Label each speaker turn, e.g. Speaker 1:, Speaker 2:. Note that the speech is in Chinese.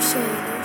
Speaker 1: 秀的。